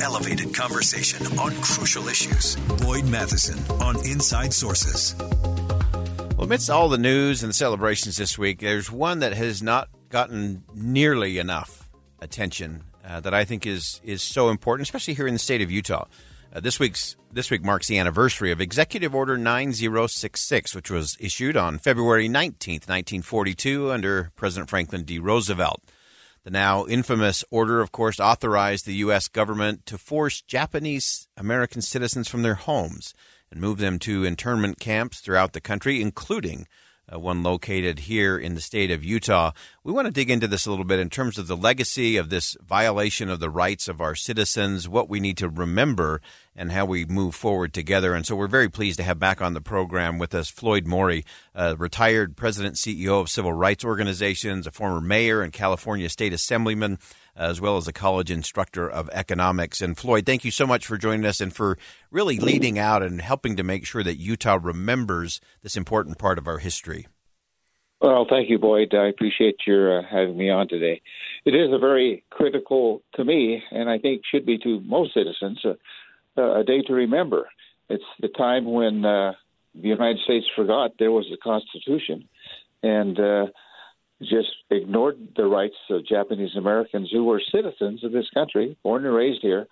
elevated conversation on crucial issues. Boyd Matheson on Inside Sources. Well, amidst all the news and the celebrations this week, there's one that has not gotten nearly enough attention uh, that I think is is so important, especially here in the state of Utah. Uh, this week's this week marks the anniversary of Executive Order 9066, which was issued on February 19th, 1942, under President Franklin D. Roosevelt. The now infamous order, of course, authorized the U.S. government to force Japanese American citizens from their homes and move them to internment camps throughout the country, including uh, one located here in the state of Utah. We want to dig into this a little bit in terms of the legacy of this violation of the rights of our citizens, what we need to remember, and how we move forward together. And so we're very pleased to have back on the program with us Floyd Mori, retired president CEO of civil rights organizations, a former mayor and California state assemblyman as well as a college instructor of economics. And Floyd, thank you so much for joining us and for really leading out and helping to make sure that Utah remembers this important part of our history. Well, thank you, Boyd. I appreciate your uh, having me on today. It is a very critical to me, and I think should be to most citizens, uh, a day to remember. It's the time when uh, the United States forgot there was a Constitution, and uh, just ignored the rights of Japanese Americans who were citizens of this country, born and raised here,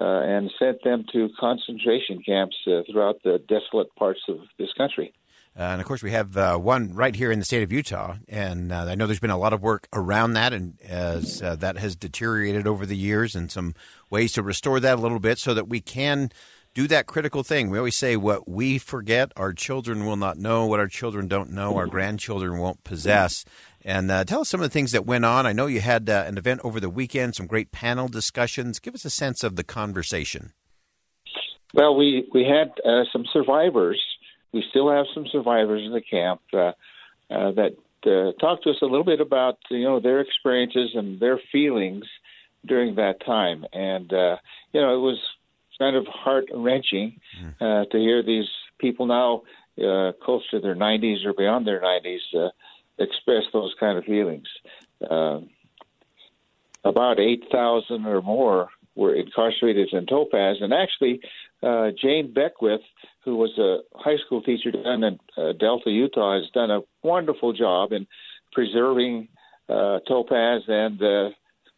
uh, and sent them to concentration camps uh, throughout the desolate parts of this country. Uh, and of course, we have uh, one right here in the state of Utah, and uh, I know there's been a lot of work around that, and as uh, that has deteriorated over the years, and some ways to restore that a little bit so that we can do that critical thing. We always say what we forget, our children will not know. What our children don't know, our grandchildren won't possess. And uh, tell us some of the things that went on. I know you had uh, an event over the weekend, some great panel discussions. Give us a sense of the conversation. Well, we we had some survivors. We still have some survivors in the camp uh, uh, that uh, talked to us a little bit about you know their experiences and their feelings during that time. And you know, it was kind of heart wrenching mm. to hear these people now close to their 90s or beyond their 90s express those kind of feelings. Uh, about 8,000 or more were incarcerated in Topaz, and actually, uh, Jane Beckwith, who was a high school teacher down in uh, Delta, Utah, has done a wonderful job in preserving uh, Topaz, and uh,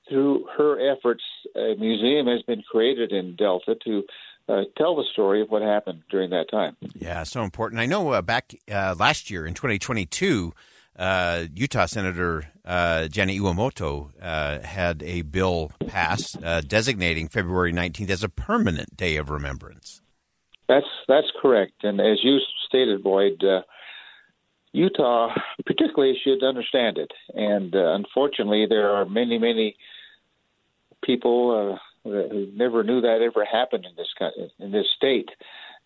through her efforts, a museum has been created in Delta to uh, tell the story of what happened during that time. Yeah, so important. I know uh, back uh, last year in 2022, uh, Utah Senator uh, Jenny Iwamoto uh, had a bill passed uh, designating February 19th as a permanent day of remembrance. That's that's correct, and as you stated, Boyd, uh, Utah particularly should understand it. And uh, unfortunately, there are many many people who never knew that ever happened in this in this state.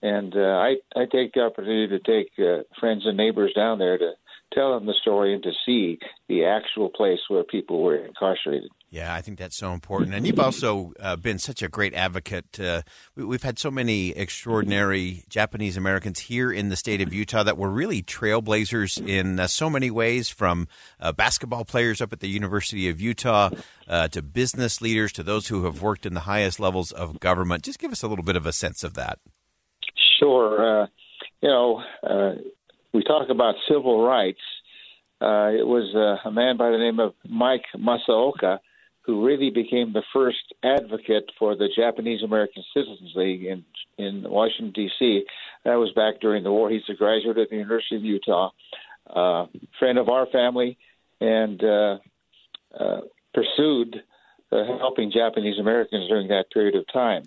And I I take the opportunity to take friends and neighbors down there to tell them the story and to see the actual place where people were incarcerated. Yeah, I think that's so important. And you've also uh, been such a great advocate. Uh, we, have had so many extraordinary Japanese Americans here in the state of Utah that were really trailblazers in uh, so many ways, from uh, basketball players up at the University of Utah uh, to business leaders to those who have worked in the highest levels of government. Just give us a little bit of a sense of that. Sure. Uh, you know, we talk about civil rights, uh, it was uh, a man by the name of Mike Masaoka who really became the first advocate for the Japanese American Citizens League in in Washington D.C. That was back during the war. He's a graduate of the University of Utah, uh, friend of our family, and uh, uh, pursued uh, helping Japanese Americans during that period of time.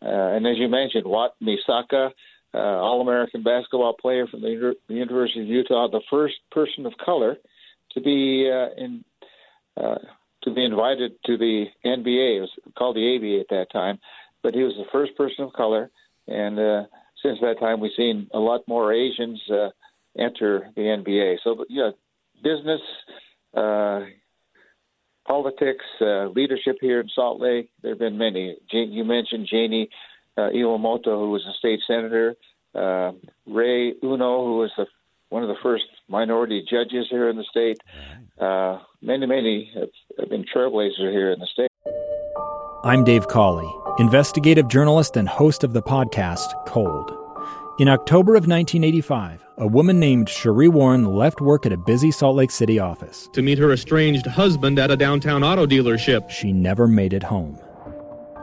Uh, and as you mentioned, Wat Misaka uh, All American basketball player from the, the, University of Utah, the first person of color to be uh, in uh, to be invited to the NBA. It was called the ABA at that time, but he was the first person of color, and uh, since that time, we've seen a lot more Asians uh, enter the NBA. So, yeah, business. Uh, politics, uh, leadership here in Salt Lake. There have been many. You mentioned Jani uh, Iwamoto, who was a state senator, uh, Ray Uno, who was the, one of the first minority judges here in the state. Uh, many, many have, have been trailblazers here in the state. I'm Dave Cawley investigative journalist and host of the podcast Cold. In October of 1985, a woman named Sheree Warren left work at a busy Salt Lake City office to meet her estranged husband at a downtown auto dealership. She never made it home.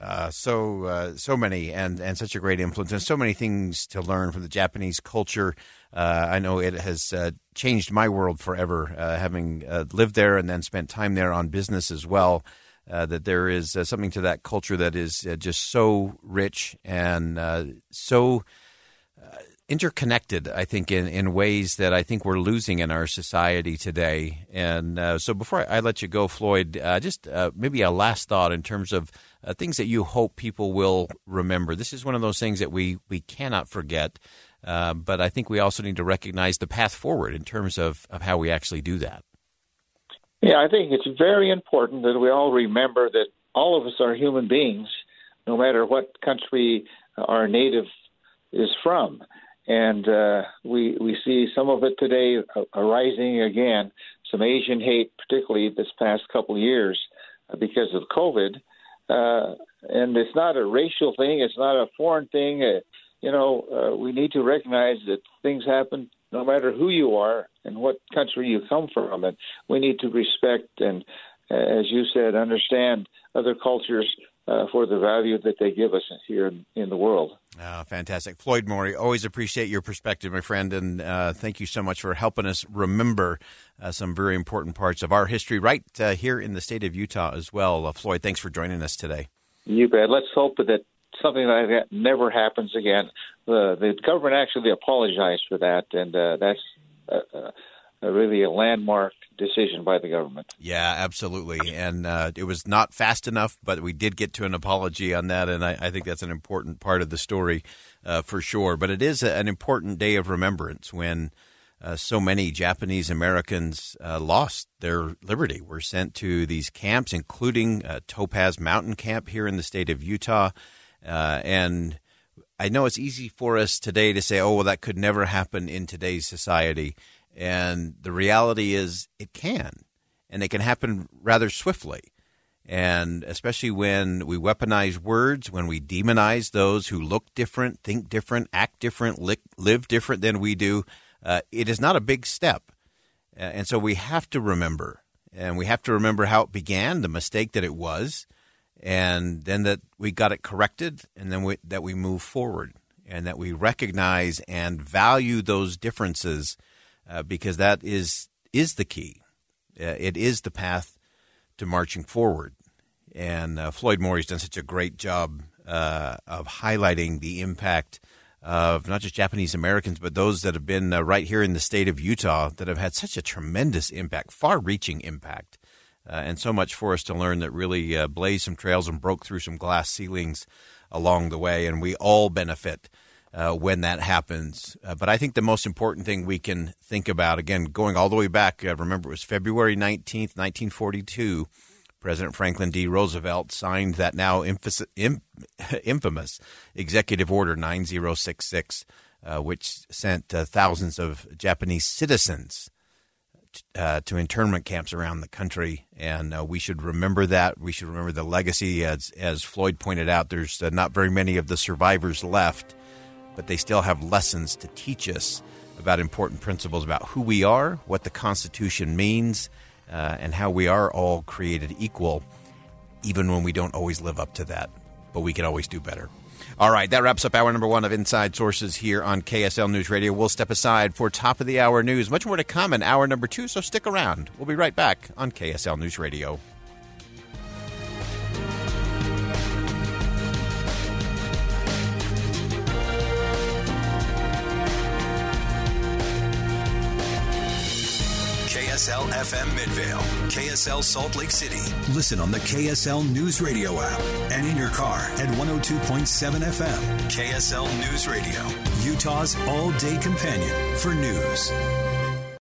Uh, so uh, so many and and such a great influence and so many things to learn from the Japanese culture. Uh, I know it has uh, changed my world forever, uh, having lived there and then spent time there on business as well. that there is something to that culture that is just so rich and so interconnected, I think, in, in ways that I think we're losing in our society today. And uh, so, before I, I, let you go, Floyd, uh, just uh, maybe a last thought in terms of uh, things that you hope people will remember. This is one of those things that we, we cannot forget, uh, but I think we also need to recognize the path forward in terms of, of how we actually do that. Yeah, I think it's very important that we all remember that all of us are human beings, no matter what country our native is from and uh, we we see some of it today arising again. Some Asian hate, particularly this past couple of years, uh, because of COVID. Uh, and it's not a racial thing; it's not a foreign thing. Uh, you know, uh, we need to recognize that things happen no matter who you are and what country you come from, and we need to respect and, uh, as you said, understand other cultures uh, for the value that they give us here in, in the world. Oh, fantastic. Floyd Mori, always appreciate your perspective, my friend, and uh, thank you so much for helping us remember uh, some very important parts of our history right uh, here in the state of Utah as well. Uh, Floyd, thanks for joining us today. You bet. Let's hope that something like that never happens again. the government actually apologized for that, and uh, that's really a landmark decision by the government. Yeah, absolutely. And uh, it was not fast enough, but we did get to an apology on that. And I, I think that's an important part of the story uh, for sure. But it is an important day of remembrance when uh, so many Japanese Americans uh, lost their liberty, were sent to these camps, including uh, Topaz Mountain Camp here in the state of Utah. Uh, and I know it's easy for us today to say, oh, well, that could never happen in today's society. And the reality is, it can, and it can happen rather swiftly. And especially when we weaponize words, when we demonize those who look different, think different, act different, live different than we do, uh, it is not a big step. And so we have to remember, and we have to remember how it began, the mistake that it was, and then that we got it corrected, and then we, that we move forward, and that we recognize and value those differences uh, because that is is the key. Uh, it is the path to marching forward. And uh, Floyd Mori's done such a great job uh, of highlighting the impact of not just Japanese Americans, but those that have been uh, right here in the state of Utah that have had such a tremendous impact, far reaching impact. and so much for us to learn that really blazed some trails and broke through some glass ceilings along the way. And we all benefit uh, when that happens. Uh, but I think the most important thing we can think about, again, going all the way back, uh, remember it was February 19th, 1942, President Franklin D. Roosevelt signed that now infamous, infamous Executive Order 9066, uh, which sent uh, thousands of Japanese citizens. Uh, to internment camps around the country, and we should remember that. We should remember the legacy, as as Floyd pointed out. There's not very many of the survivors left, but they still have lessons to teach us about important principles about who we are, what the Constitution means, uh, and how we are all created equal, even when we don't always live up to that. But we can always do better. All right, that wraps up hour number one of Inside Sources here on KSL News Radio. We'll step aside for top of the hour news. Much more to come in hour number two, so stick around. We'll be right back on KSL News Radio. KSL FM Midvale, KSL Salt Lake City. Listen on the KSL News Radio app and in your car at 102.7 FM. KSL News Radio, Utah's all day companion for news.